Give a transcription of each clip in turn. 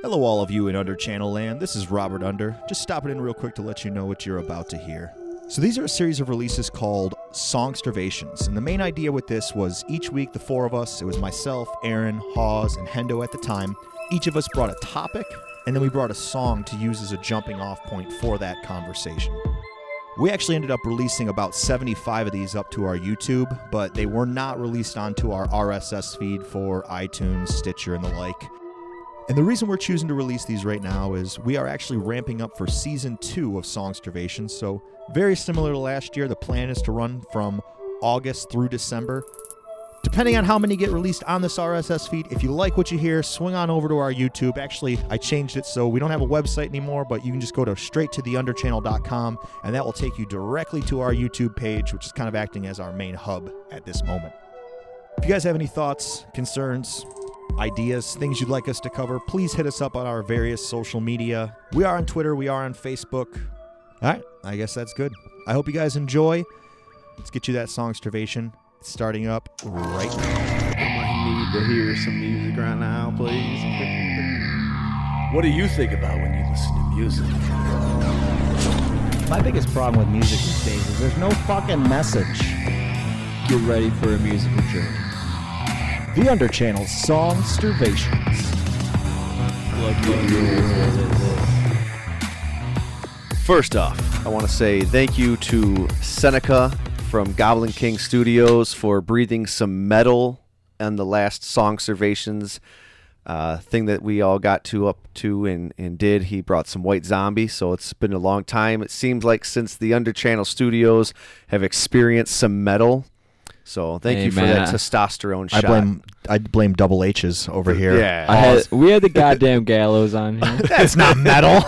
Hello, all of you in Under Channel Land. This is Robert Under. Just stopping in real quick to let you know what you're about to hear. So, these are a series of releases called Songstervations. And the main idea with this was each week, the four of us, it was myself, Erin, Hawes, and Hendo at the time, each of us brought a topic, and then we brought a song to use as a jumping off point for that conversation. We actually ended up releasing about 75 of these up to our YouTube, but they were not released onto our RSS feed for iTunes, Stitcher, and the like. And the reason we're choosing to release these right now is we are actually ramping up for season two of Songstervation. So, very similar to last year, the plan is to run from August through December. Depending on how many get released on this RSS feed, if you like what you hear, swing on over to our YouTube. Actually, I changed it so we don't have a website anymore, but you can just go to straight to theunderchannel.com and that will take you directly to our YouTube page, which is kind of acting as our main hub at this moment. If you guys have any thoughts, concerns, ideas, things you'd like us to cover, please hit us up on our various social media. We are on Twitter, we are on Facebook. All right, I guess that's good. I hope you guys enjoy. Let's get you that songstervation. It's starting up right now. I need to hear some music right now, please. What do you think about when you listen to music? My biggest problem with music these days is there's no fucking message. Get ready for a musical journey. The Underchannel Songstervations. First off, I want to say thank you to Seneca from Goblin King Studios for breathing some metal on the last Songstervations uh, thing that we all got to up to and, and did. He brought some White Zombie, so it's been a long time. It seems like since the Underchannel Studios have experienced some metal. So thank Hey, you for man, that I- testosterone I shot. blame I blame double H's over here. Yeah, I had, we had the goddamn gallows on here. That's not metal.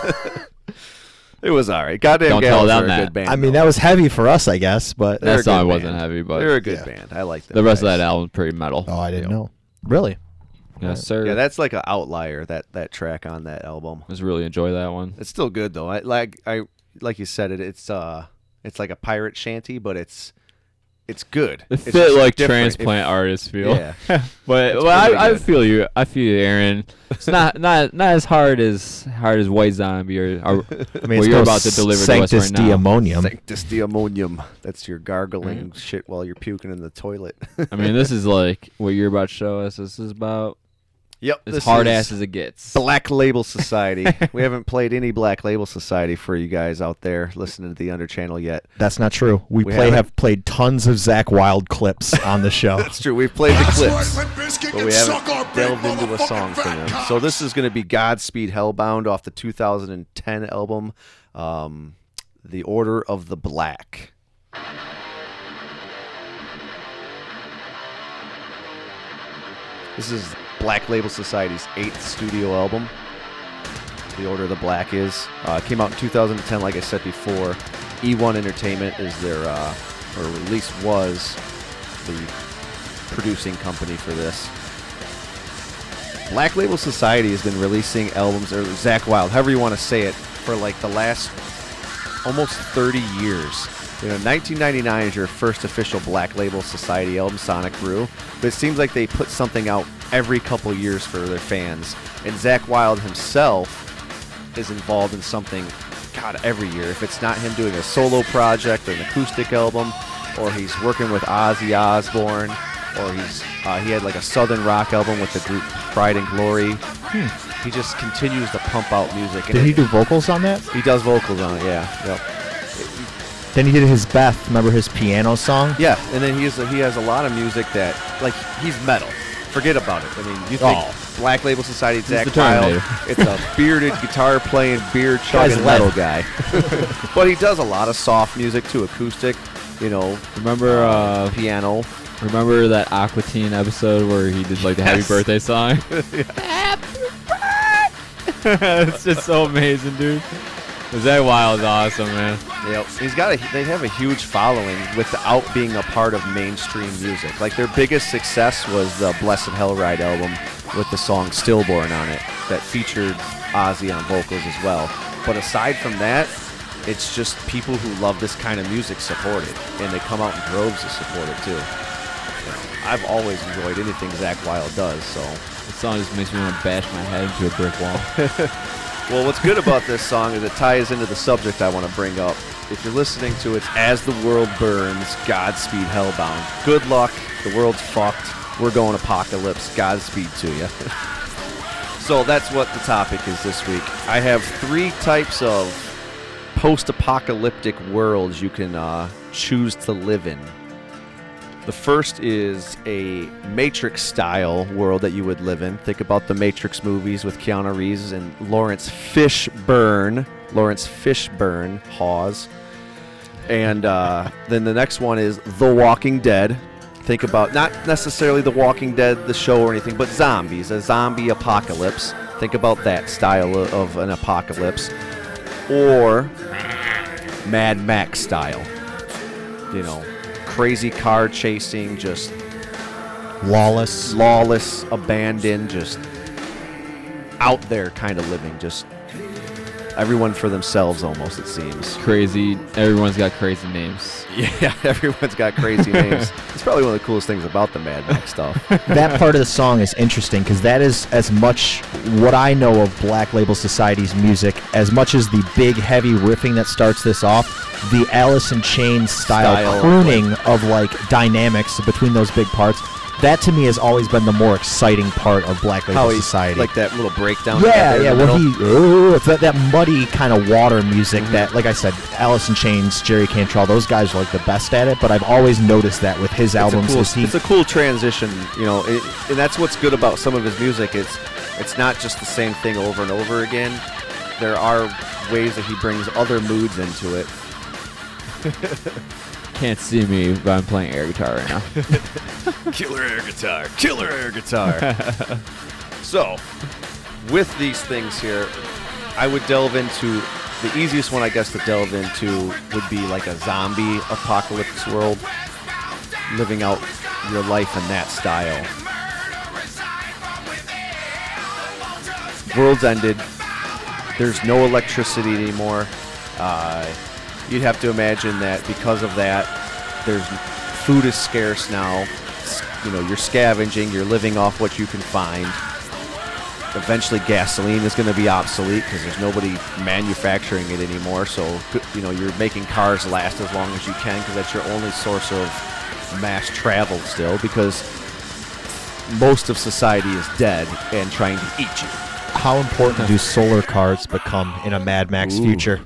it was all right. Goddamn Don't Gallows them are a that. good band. I mean, though. that was heavy for us, I guess, but that song good wasn't heavy, but They're a good Yeah. band. I like them. the rest of guys. that album's pretty metal. oh, I didn't know. Really? yes, sir. Yeah, that's like an outlier. That that track on that album. I Just really enjoy that one. It's still good though. I like I like you said it. It's uh, it's like a pirate shanty, but it's it's good. It It's fit like different. transplant artists feel. Yeah. but well, really I, I feel you. I feel you, Erin. It's not not not as hard as hard as White Zombie or, or I mean, what you're no about to deliver to us right now. Diammonium. Sanctus Diammonium. That's your gargling mm. shit while you're puking in the toilet. I mean, this is like what you're about to show us. This is about yep. as hard is ass as it gets. Black Label Society. we haven't played any Black Label Society for you guys out there listening to the Under Channel yet. That's not true. We, We play haven't- have played tons of Zakk Wylde clips on the show. That's true. We've played the clips. right, Limp Bizkit but we haven't delved into a song from them. So this is going to be Godspeed Hellbound off the 2010 album, um, The Order of the Black. This is Black Label Society's eighth studio album. The Order of the Black is. Uh, came out in 2010, like I said before. E1 Entertainment is their, uh, or at least was the producing company for this. Black Label Society has been releasing albums, or Zakk Wylde, however you want to say it, for like the last almost 30 years. You know, 1999 is your first official Black Label Society album, Sonic Brew, but it seems like they put something out every couple years for their fans. And Zakk Wylde himself is involved in something, God, every year. If it's not him doing a solo project or an acoustic album, or he's working with Ozzy Osbourne, or he's uh, he had like a southern rock album with the group Pride and Glory. He just continues to pump out music. and Did he do vocals on that? He does vocals on it. Yeah. Yep. Then he did his Beth. Remember his piano song? Yeah, and then he has a, he has a lot of music that like he's metal. Forget about it. I mean, you think Oh. Black Label Society, Zach Terminator. it's a bearded guitar playing, beard chugging metal guy. but he does a lot of soft music too, acoustic. You know, Remember, uh, piano. remember that Aqua Teen episode where he did like the happy birthday song? it's just so amazing, dude. Zakk Wylde's awesome, man. Yep. He's got a they have a huge following without being a part of mainstream music. Like their biggest success was the Blessed Hellride album with the song Stillborn on it that featured Ozzy on vocals as well. But aside from that, it's just people who love this kind of music support it, and they come out in droves to support it too. I've always enjoyed anything Zakk Wylde does, so This song just makes me want to bash my head into a brick wall. Well, what's good about this song is it ties into the subject I want to bring up. If you're listening to it, As the World Burns, Godspeed Hellbound. Good luck. The world's fucked. We're going apocalypse. Godspeed to you. so that's what the topic is this week. I have three types of post apocalyptic worlds you can uh, choose to live in. The first is a Matrix style world that you would live in. Think about the Matrix movies with Keanu Reeves and Laurence Fishburne. Laurence Fishburne, Hawes. And uh, then the next one is The Walking Dead. Think about not necessarily The Walking Dead, the show or anything, but zombies, a zombie apocalypse. Think about that style of- of an apocalypse. Or Mad Max style. You know, crazy car chasing, just Lawless. lawless, abandoned, just out there kind of living, just everyone for themselves almost it seems. crazy. Everyone's got crazy names. Yeah, everyone's got crazy names. It's probably one of the coolest things about the Mad Max stuff. that part of the song is interesting because that is as much what I know of Black Label Society's music as much as the big heavy riffing that starts this off. The Alice in Chains style, Style, crooning of like dynamics between those big parts. That to me has always been the more exciting part of Black Label How he Society. like that little breakdown. yeah, there yeah. in the When middle. he, oh, that, that muddy kind of water music Mm-hmm. that, like I said, Alice in Chains, Jerry Cantrell, those guys are like the best at it. But I've always noticed that with his albums, it's a, is cool, he it's a cool transition, you know, it, and that's what's good about some of his music. It's it's not just the same thing over and over again. There are ways that he brings other moods into it. Can't see me, but I'm playing air guitar right now. Killer air guitar, killer air guitar. so, with these things here, I would delve into the easiest one, I guess, to delve into would be like a zombie apocalypse world, living out your life in that style. World's ended. There's no electricity anymore. Uh, you'd have to imagine that because of that, there's food is scarce now. You know, you're scavenging. You're living off what you can find. Eventually, gasoline is going to be obsolete because there's nobody manufacturing it anymore. So, you know, you're making cars last as long as you can because that's your only source of mass travel still. Because most of society is dead and trying to eat you. How important do solar cars become in a Mad Max Ooh. future?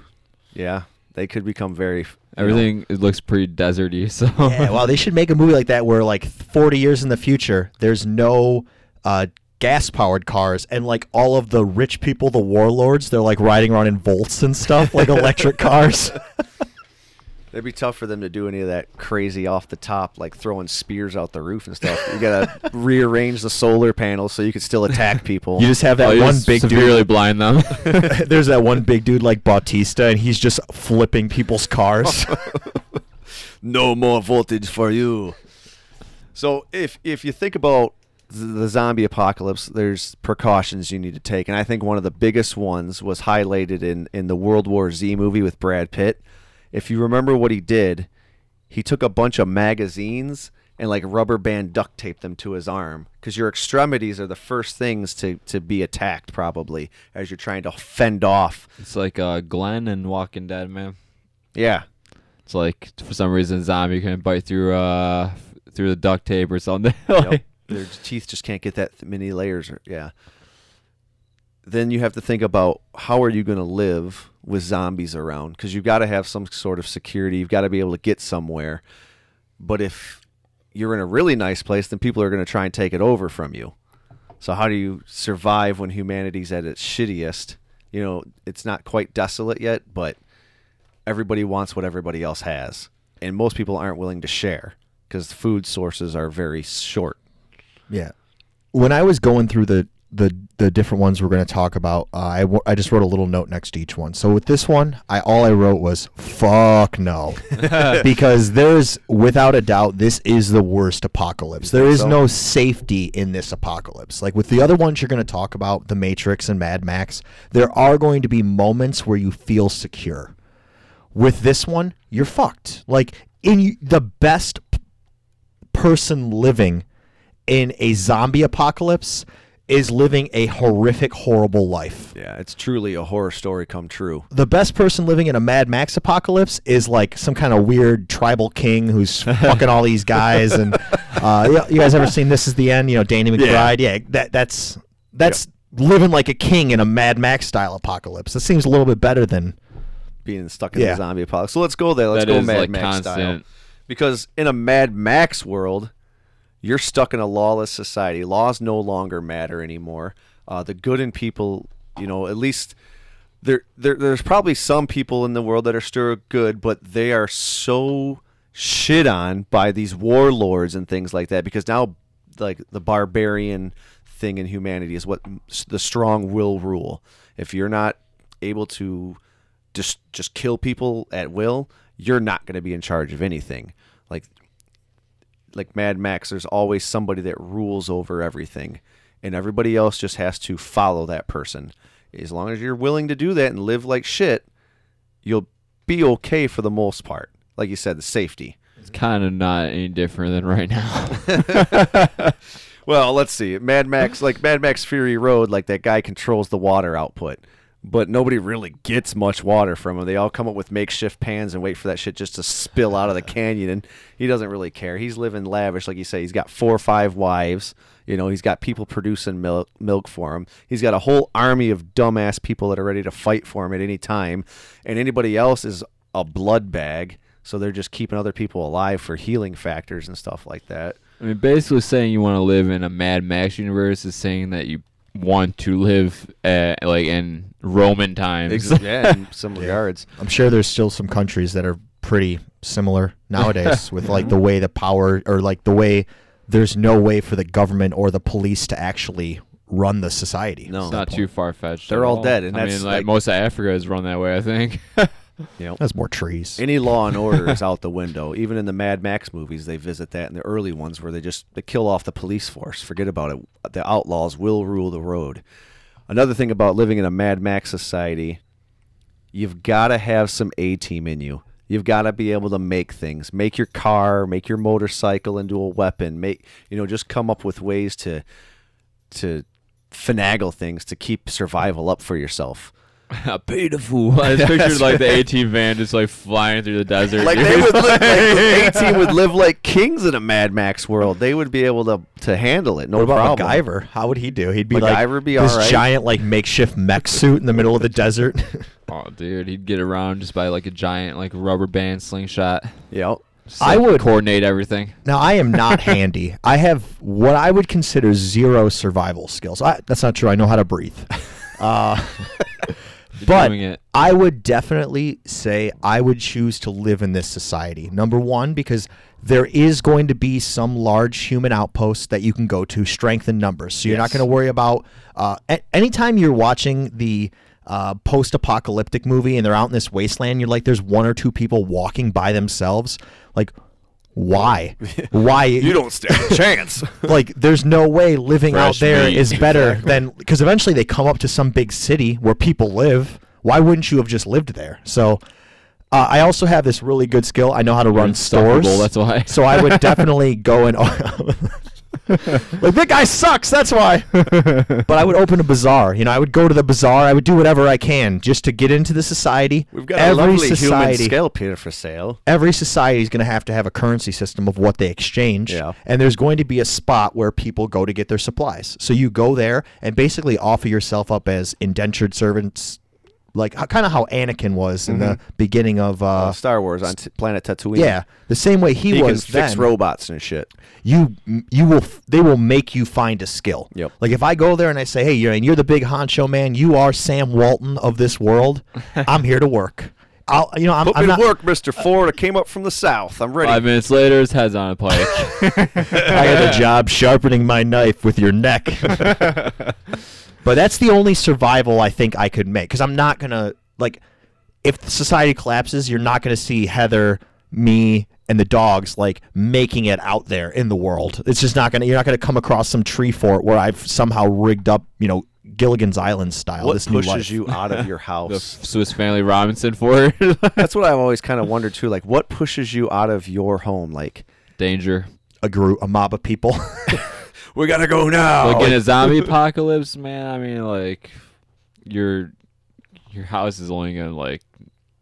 Yeah, they could become very. you know, Everything it looks pretty deserty. So Yeah, well, they should make a movie like that where, like, 40 years in the future, there's no uh, gas powered cars, and, like, all of the rich people, the warlords, they're, like, riding around in Volts and stuff, like electric cars. It'd be tough for them to do any of that crazy off the top, like throwing spears out the roof and stuff. You gotta rearrange the solar panels so you can still attack people. You just have Oh, that you one just big severely dude. blind them. There's that one big dude like Bautista, and he's just flipping people's cars. no more voltage for you. So if if you think about th- the zombie apocalypse, there's precautions you need to take, and I think one of the biggest ones was highlighted in in the World War Z movie with Brad Pitt. If you remember what he did, he took a bunch of magazines and like rubber band duct taped them to his arm because your extremities are the first things to to be attacked probably as you're trying to fend off. it's like uh, Glenn and Walking Dead, man. Yeah, It's like for some reason zombie can bite through uh through the duct tape or something. Like- Yep. Their teeth just can't get that many layers. Or, yeah. Then you have to think about how are you going to live with zombies around because you've got to have some sort of security. You've got to be able to get somewhere. But if you're in a really nice place, then people are going to try and take it over from you. So how do you survive when humanity's at its shittiest? You know, it's not quite desolate yet, but everybody wants what everybody else has, and most people aren't willing to share because food sources are very short. Yeah. When I was going through the the the different ones we're going to talk about, uh, I w- I just wrote a little note next to each one. So with this one, I all I wrote was "fuck no," because there's without a doubt this is the worst apocalypse. There is so? no safety in this apocalypse. Like with the other ones you're going to talk about, The Matrix and Mad Max, there are going to be moments where you feel secure. With this one, you're fucked. Like in the best p- person living in a zombie apocalypse is living a horrific, horrible life. Yeah, it's truly a horror story come true. The best person living in a Mad Max apocalypse is like some kind of weird tribal king who's fucking all these guys. And uh, you- you guys ever seen This Is the End? You know, Danny McBride. Yeah, yeah that that's that's living like a king in a Mad Max style apocalypse. That seems a little bit better than being stuck in Yeah. the zombie apocalypse. So let's go there. Let's That go Mad like, Max style. Because in a Mad Max world, you're stuck in a lawless society. Laws no longer matter anymore. Uh, the good in people, you know, at least there, there, there's probably some people in the world that are still good, but they are so shit on by these warlords and things like that. Because now, like the barbarian thing in humanity is what the strong will rule. If you're not able to just just kill people at will, you're not going to be in charge of anything. Like like Mad Max, there's always somebody that rules over everything, and everybody else just has to follow that person. As long as you're willing to do that and live like shit, you'll be okay for the most part. Like you said, the safety. It's kind of not any different than right now. Well, let's see. Mad Max, like Mad Max Fury Road, like that guy controls the water output, but nobody really gets much water from him. They all come up with makeshift pans and wait for that shit just to spill out of the canyon, and he doesn't really care. He's living lavish, like you say. He's got four or five wives. You know, he's got people producing milk, milk for him. He's got a whole army of dumbass people that are ready to fight for him at any time, and anybody else is a blood bag. So they're just keeping other people alive for healing factors and stuff like that. I mean, basically saying you want to live in a Mad Max universe is saying that you want to live at, like in Roman times. Ex- yeah, in some regards. I'm sure there's still some countries that are pretty similar nowadays with like the way the power or like the way there's no way for the government or the police to actually run the society. No. It's not too far fetched. They're all dead, and I that's mean, like, like- most of Africa is run that way. I think. Know, There's more trees. any law and order is out the window. Even in the Mad Max movies, they visit that in the early ones where they just they kill off the police force. Forget about it. The outlaws will rule the road. Another thing about living in a Mad Max society, you've got to have some A team in you. You've got to be able to make things. Make your car, make your motorcycle into a weapon. Make you know, just come up with ways to to finagle things to keep survival up for yourself. I paid a fool. I just pictured like the A team van just like flying through the desert. like dude. they would live, like the A team would live like kings in a Mad Max world. They would be able to to handle it. No What about problem. MacGyver? How would he do? He'd be MacGyver like be this alright. giant like makeshift mech suit in the middle of the desert. Oh, dude, he'd get around just by like a giant like rubber band slingshot. Yep. Just, I would- coordinate everything. now I am not handy. I have what I would consider zero survival skills. I, that's not true. I know how to breathe. Uh, You're but. I would definitely say I would choose to live in this society. Number one, because there is going to be some large human outpost that you can go to, strength in numbers. So you're not going to worry about. Uh, a- anytime you're watching the uh, post-apocalyptic movie and they're out in this wasteland, you're like, there's one or two people walking by themselves. Like, why? why? You don't stand a chance. like there's no way living out Fresh there meat. is better than because eventually they come up to some big city where people live why wouldn't you have just lived there so uh, i also have this really good skill i know how to run stores that's why. so i would definitely go and like that guy sucks that's why but i would open a bazaar you know i would go to the bazaar i would do whatever i can just to get into the society We've got every a lovely human society scalp here for sale. every society is going to have to have a currency system of what they exchange. Yeah. And there's going to be a spot where people go to get their supplies. So you go there and basically offer yourself up as indentured servants, like kind of how Anakin was in the beginning of. Uh, Uh, Star Wars on t- planet Tatooine. yeah, the same way he, he was can then. fix robots and shit. you you will f- they will make you find a skill. Yep. Like if I go there and I say, hey, you're and you're the big honcho man. You are Sam Walton of this world. I'm here to work. I'll you know I'm, Put I'm me not. to work, Mister Ford. I came up from the south. I'm ready. Five minutes later, his head's on a pike. I had a job sharpening my knife with your neck. but that's the only survival I think I could make because I'm not gonna like if society collapses, you're not gonna see Heather, me, and the dogs like making it out there in the world. It's just not gonna. You're not gonna come across some tree fort where I've somehow rigged up, you know, Gilligan's Island style. what this new pushes life. you out of your house? the? Swiss Family Robinson for it. That's what I've always kind of wondered too. Like, what pushes you out of your home? Like, Danger. a group, a mob of people. we gotta go now. like in a zombie apocalypse, man. I mean, like your your house is only gonna like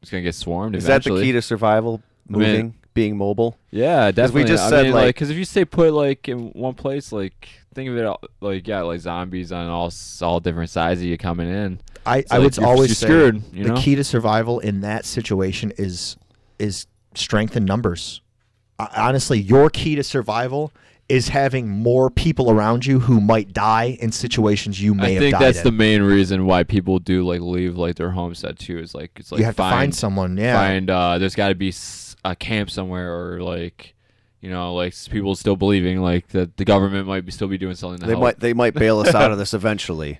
it's gonna get swarmed. Is that the key to survival? I mean- Moving, being mobile. Yeah, definitely. We just I said, mean, like- because if you stay put like in one place, like think of it all- like yeah, like zombies on all all different sides of you coming in. I, It's I like would you're- always you're say screwed, you the key to survival in that situation is is strength in numbers. Uh, honestly, your key to survival is having more people around you who might die in situations you may have had. I have think died that's in. the main reason why people do like leave like their homestead too. Is like it's like you have find, to find someone. Yeah, find uh there's got to be a camp somewhere or like you know like people still believing like that the government might be still be doing something to They help. might they might bail us out of this eventually.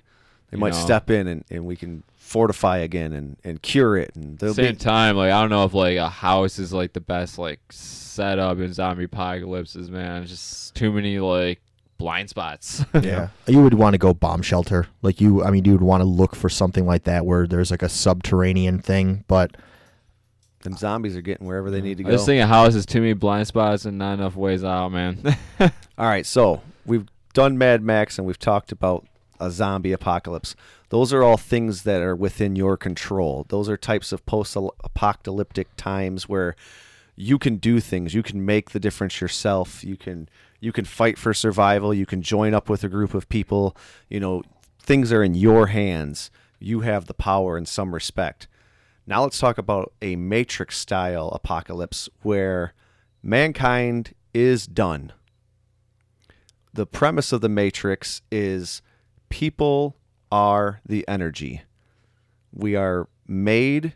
They You might know. step in and, and we can fortify again and, and cure it and there'll same be time like I don't know if like a house is like the best like setup in zombie apocalypses man It's just too many like blind spots yeah. You would want to go bomb shelter. Like you, I mean, you would want to look for something like that where there's like a subterranean thing. But them zombies are getting wherever they mm-hmm. need to go. This thing a house is too many blind spots and not enough ways out man All right, so we've done Mad Max and we've talked about a zombie apocalypse. Those are all things that are within your control. Those are types of post-apocalyptic times where you can do things. You can make the difference yourself. You can you can fight for survival. You can join up with a group of people. You know, things are in your hands. You have the power in some respect. Now let's talk about a Matrix style apocalypse where mankind is done the premise of the Matrix is people are the energy. We are made,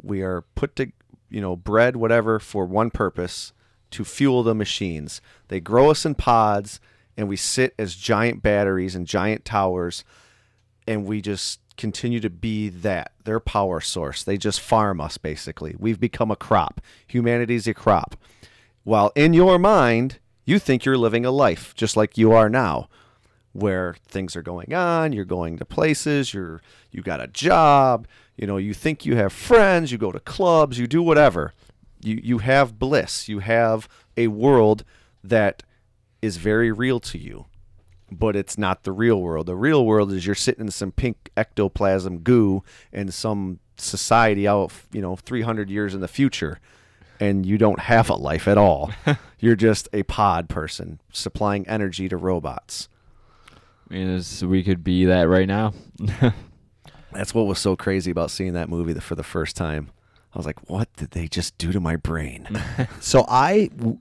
we are put to, you know, bred, whatever, for one purpose to fuel the machines. They grow us in pods, and we sit as giant batteries and giant towers, and we just continue to be that, their power source. They just farm us, basically. We've become a crop. Humanity's a crop. While in your mind, you think you're living a life just like you are now, where things are going on, you're going to places, you're you got a job, you know, you think you have friends, you go to clubs, you do whatever. You you have bliss, you have a world that is very real to you. But it's not the real world. The real world is you're sitting in some pink ectoplasm goo in some society out, you know, 300 years in the future and you don't have a life at all. You're just a pod person supplying energy to robots. I mean it's, we could be that right now That's what was so crazy about seeing that movie the- for the first time. I was like, what did they just do to my brain? So I w-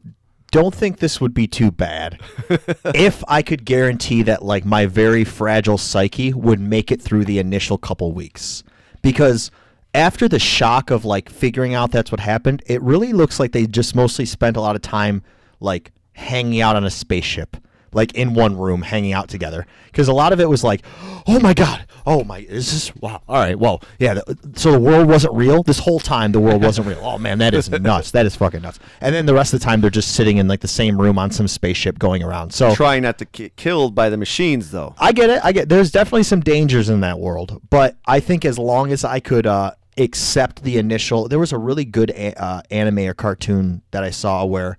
don't think this would be too bad if I could guarantee that like my very fragile psyche would make it through the initial couple weeks. Because after the shock of like figuring out that's what happened, it really looks like they just mostly spent a lot of time like hanging out on a spaceship. Like in one room, hanging out together, because a lot of it was like, "Oh my god, oh my, this is this wow? All right, well, yeah. The, so the world wasn't real this whole time. The world wasn't real. Oh man, that is nuts. That is fucking nuts. And then the rest of the time, they're just sitting in like the same room on some spaceship going around. So Trying not to get killed by the machines, though. I get it. I get. There's definitely some dangers in that world, but I think as long as I could uh, accept the initial, there was a really good a- uh, anime or cartoon that I saw where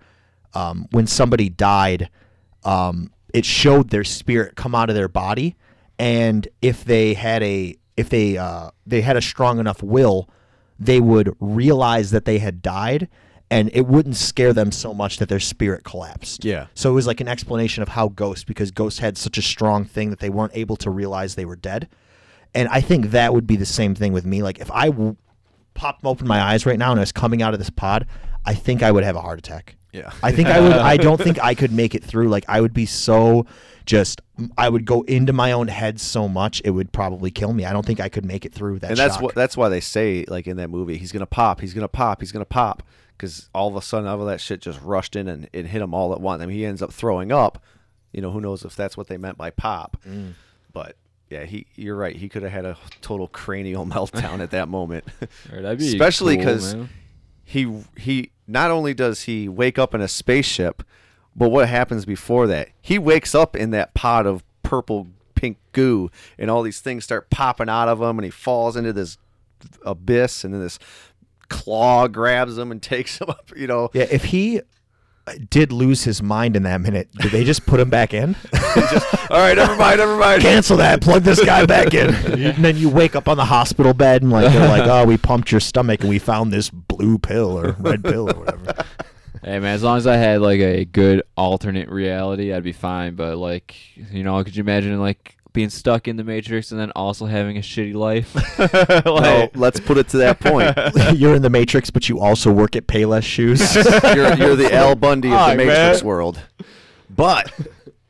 um, when somebody died, um, it showed their spirit come out of their body, and if they had a if they uh, they had a strong enough will, they would realize that they had died. And it wouldn't scare them so much that their spirit collapsed. Yeah. So it was like an explanation of how ghosts, because ghosts had such a strong thing that they weren't able to realize they were dead. And I think that would be the same thing with me. Like if I w- popped open my eyes right now and I was coming out of this pod, I think I would have a heart attack. Yeah. I think I would. I don't think I could make it through. Like I would be so just. I would go into my own head so much it would probably kill me. I don't think I could make it through that. and that's shock. what that's why they say like in that movie he's gonna pop he's gonna pop he's gonna pop because all of a sudden all of that shit just rushed in and it hit him all at once I mean he ends up throwing up you know who knows if that's what they meant by pop Mm. but yeah he you're right he could have had a total cranial meltdown at that moment Or that'd be especially cool, because man. he he not only does he wake up in a spaceship but what happens before that? He wakes up in that pot of purple pink goo and all these things start popping out of him and he falls into this abyss and then this claw grabs him and takes him up you know? Yeah, if he did lose his mind in that minute, did they just put him back in? All right, never mind, never mind. Cancel that. Plug this guy back in. and then you wake up on the hospital bed and like they're like, "Oh, we pumped your stomach and we found this blue pill or red pill or whatever." Hey man, as long as I had like a good alternate reality, I'd be fine. But like, you know, could you imagine like being stuck in the Matrix and then also having a shitty life? No, like, let's put it to that point. You're in the Matrix, but you also work at Payless Shoes. you're, you're the Al Bundy of the Matrix man. world. But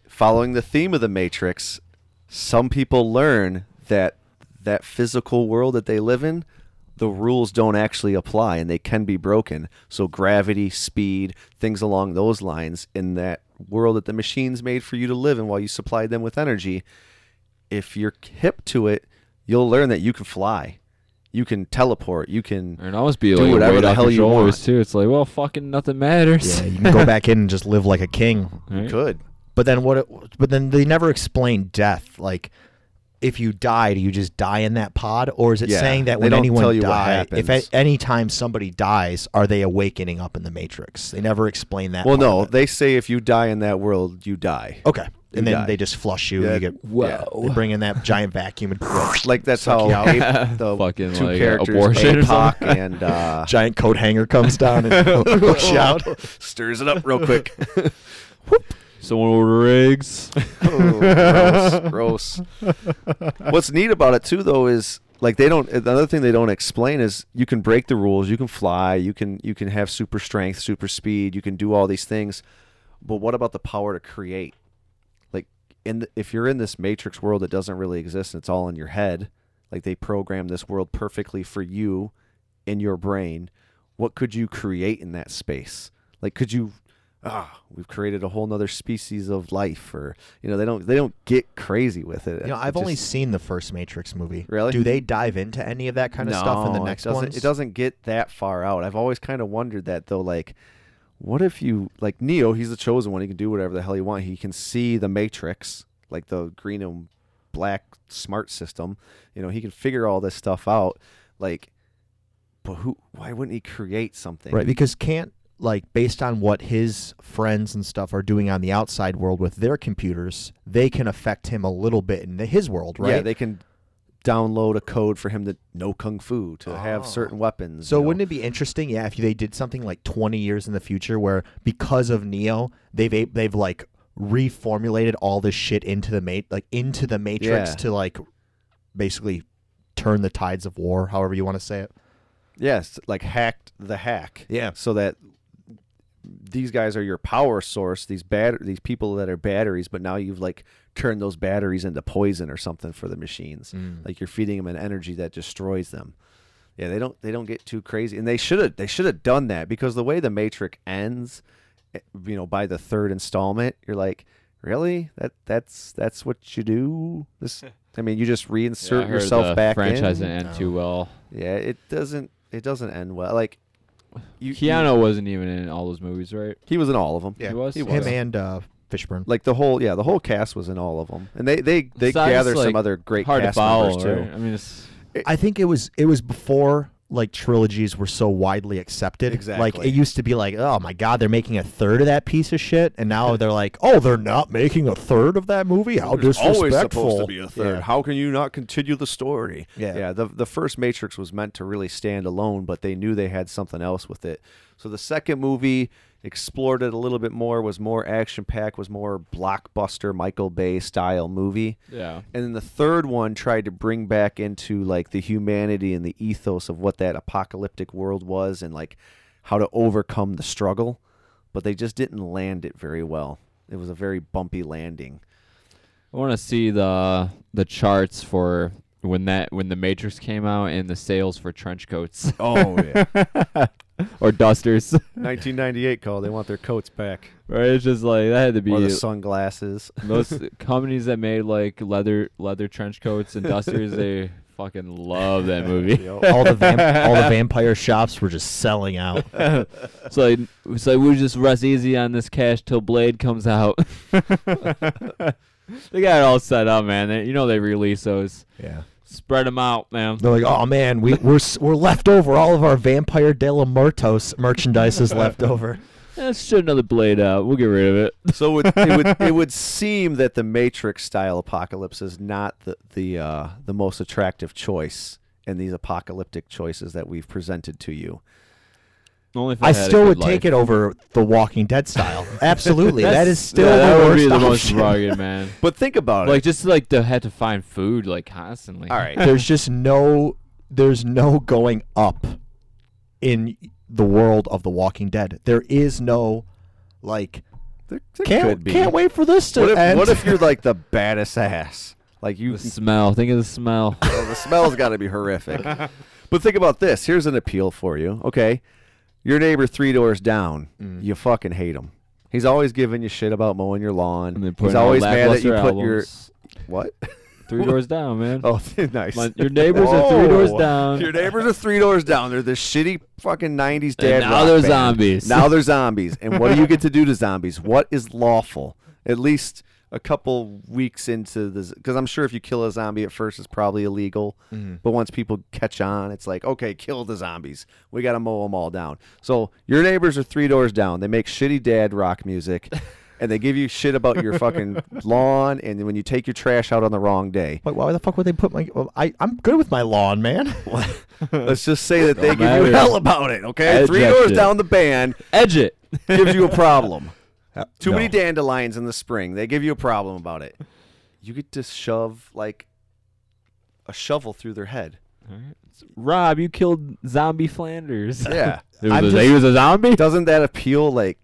following the theme of the Matrix, some people learn that that physical world that they live in, the rules don't actually apply and they can be broken. So gravity, speed, things along those lines in that world that the machines made for you to live in while you supplied them with energy, if you're hip to it, you'll learn that you can fly. You can teleport. You can Or it almost be Do like whatever the hell your you shoulders want. too. It's like, well, fucking nothing matters. yeah, you can go back in and just live like a king. Right? could. But then what? It, but then they never explain death. Like, if you die, do you just die in that pod, or is it Yeah, saying that they when anyone tell dies, if at any time somebody dies, are they awakening up in the Matrix? They never explain that. Well, part no, of it. they say if you die in that world, you die. okay, You and then die. they just flush you. Yeah, you get Whoa. They bring in that giant vacuum and Like that's how you out. Ape- the Fucking, two like, uh, characters, abortion or APOC something. and uh, giant coat hanger comes down and hooks you out. stirs it up real quick. Someone order eggs. Oh, gross, gross. What's neat about it too, though, is like they don't. Another thing they don't explain is you can break the rules. You can fly. You can you can have super strength, super speed. You can do all these things. But what about the power to create? In the, if you're in this matrix world that doesn't really exist and it's all in your head, like they program this world perfectly for you in your brain. What could you create in that space? Like could you ah, we've created a whole nother species of life or you know, they don't they don't get crazy with it. You know, I've only just- seen the first Matrix movie. Really? Do they dive into any of that kind of stuff in the No, next it doesn't. It doesn't get that far out. I've always kind of wondered that though. Like, what if you like Neo? He's the chosen one. He can do whatever the hell he want. He can see the Matrix, like the green and black smart system. You know, he can figure all this stuff out. Like, but who? Why wouldn't he create something? Right, because can't like based on what his friends and stuff are doing on the outside world with their computers, they can affect him a little bit in the, his world, right? Yeah, they can download a code for him to know kung fu, to have Oh. certain weapons. so you know. wouldn't it be interesting, yeah, if they did something like 20 years in the future where because of Neo, they've they've like reformulated all this shit into the mate like into the matrix Yeah. to like basically turn the tides of war, however you want to say it. Yes, like hacked the hack. Yeah. So that these guys are your power source. These bat these people that are batteries, but now you've like turned those batteries into poison or something for the machines. Mm. Like you're feeding them an energy that destroys them. Yeah, they don't they don't get too crazy, and they should have they should have done that because the way the Matrix ends, eh, you know, by the third installment, you're like, really that that's that's what you do. This, I mean, you just reinsert heard yourself the back franchise in. didn't end too well. Yeah, it doesn't. It doesn't end well. Like you, Keanu you- wasn't even in all those movies, right? he was in all of them. Yeah, He was? He him was. and uh, Fishburne. Like the whole, yeah, the whole cast was in all of them, and they they they It's not gather just, some other great Hard cast to follow, members too. right? I mean, it's I think it was it was before like trilogies were so widely accepted. Exactly. Like it used to be like, oh my god, they're making a third of that piece of shit, and now they're like, oh, they're not making a third of that movie. How disrespectful! Always supposed to be a Yeah. How can you not continue the story? Yeah. yeah. The the first Matrix was meant to really stand alone, but they knew they had something else with it. So the second movie explored it a little bit more. Was more action packed. Was more blockbuster Michael Bay style movie. yeah. And then the third one tried to bring back into like the humanity and the ethos of what that apocalyptic world was and like how to overcome the struggle, but they just didn't land it very well. It was a very bumpy landing. I want to see the the charts for when that when the Matrix came out and the sales for trench coats Oh yeah. or dusters. 1998 call. They want their coats back right? It's just like that had to be or the sunglasses. those companies that made like leather leather trench coats and dusters. They fucking love that movie. All the vamp- all the vampire shops were just selling out. so like it's like we just rest easy on this cash till Blade comes out. they got it all set up, man. They, you know they release those. Yeah, Spread them out, man. they're like, oh man, we we're we're left over. All of our Vampire de la Muertos merchandise is left over. Let's shut another blade out. We'll get rid of it. So it would, it would it would seem that the Matrix style apocalypse is not the the uh, the most attractive choice in these apocalyptic choices that we've presented to you. Only if I had still would life. take it over the Walking Dead style. Absolutely, that is still yeah, the that would worst be the most option. rugged, man. But think about it. like it. just like to have to find food like constantly. All right, There's just no, there's no going up in the world of the Walking Dead. There is no, like, there, there can't could be. can't wait for this to What if, end. what if you're like the baddest ass? Like you, The smell. Think of the smell. well, the smell's got to be horrific. But think about this. Here's an appeal for you. Okay, your neighbor three doors down. Mm. You fucking hate him. He's always giving you shit about mowing your lawn. And He's always mad that you put your what? three doors down, man. Oh, nice. My- your neighbors are three doors down. Your neighbors are three doors down. They're this shitty fucking '90s dad. now rock they're band. zombies. Now they're zombies. And what do you get to do to zombies? What is lawful? At least a couple weeks into this, because I'm sure if you kill a zombie at first, it's probably illegal. Mm-hmm. But once people catch on, it's like, okay, kill the zombies. We got to mow them all down. So your neighbors are three doors down. They make shitty dad rock music. And they give you shit about your fucking lawn, and when you take your trash out on the wrong day. Like, why the fuck would they put my? Well, I I'm good with my lawn, man. Let's just say that they Don't give you hell about it, okay? Three doors it. down the band Edge it. gives you a problem. Too No. many dandelions in the spring. They give you a problem about it. You get to shove like a shovel through their head. Rob, you killed zombie Flanders. Yeah. Was a, just- he was a zombie. Doesn't that appeal like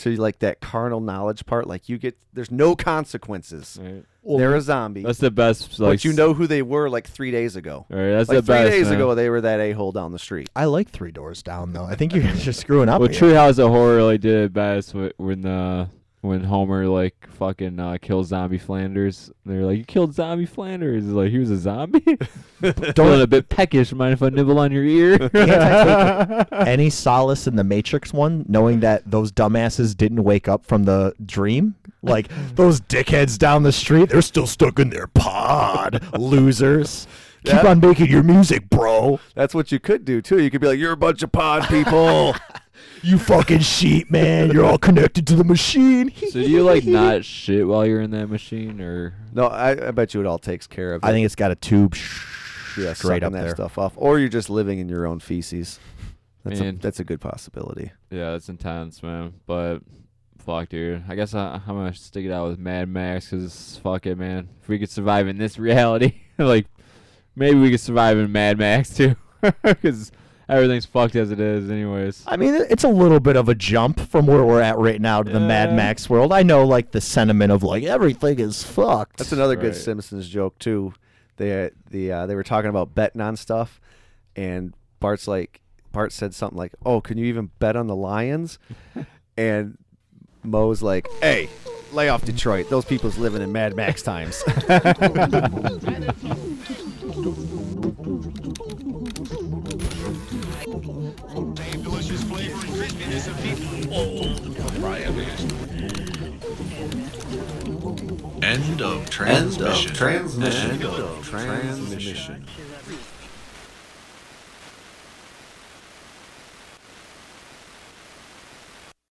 to like that carnal knowledge part? Like you get there's no consequences. Right. They're a zombie. That's the best. Like, but you know who they were like three days ago. All right, that's Like the three best. days man. ago, they were that a hole down the street. I like Three Doors Down though. I think you guys are screwing up. Well, here. Treehouse of Horror really did it best when uh when Homer like fucking uh, kills zombie Flanders. They're like, you killed zombie Flanders. He's like he was a zombie. Feeling a bit peckish. Mind if I nibble on your ear? Can't I take any solace in the Matrix one, knowing that those dumbasses didn't wake up from the dream? Like those dickheads down the street, they're still stuck in their pod. Losers. Keep That- on making your music, bro. That's what you could do too. You could be like, "You're a bunch of pod people." You fucking sheep, man. You're all connected to the machine. so do you like not shit while you're in that machine, or no, I, I bet you it all takes care of. I think it's got a tube sh- yeah, straight sucking up that there. stuff off, or you're just living in your own feces. That's a, Man. that's a good possibility. yeah, that's intense, man. But fuck, dude. I guess I, I'm gonna stick it out with Mad Max because fuck it, man. If we could survive in this reality, like maybe we could survive in Mad Max too, because everything's fucked as it is, anyways. I mean, it's a little bit of a jump from where we're at right now to the Mad Yeah. Max world. I know, like, the sentiment of, like, everything is fucked. That's another good Simpsons joke too. They the uh, they were talking about betting on stuff, and Bart's like Bart said something like, "Oh, can you even bet on the Lions?" and Moe's like, "Hey, lay off Detroit. Those people's living in Mad Max times." End of transmission. transmission. End of transmission.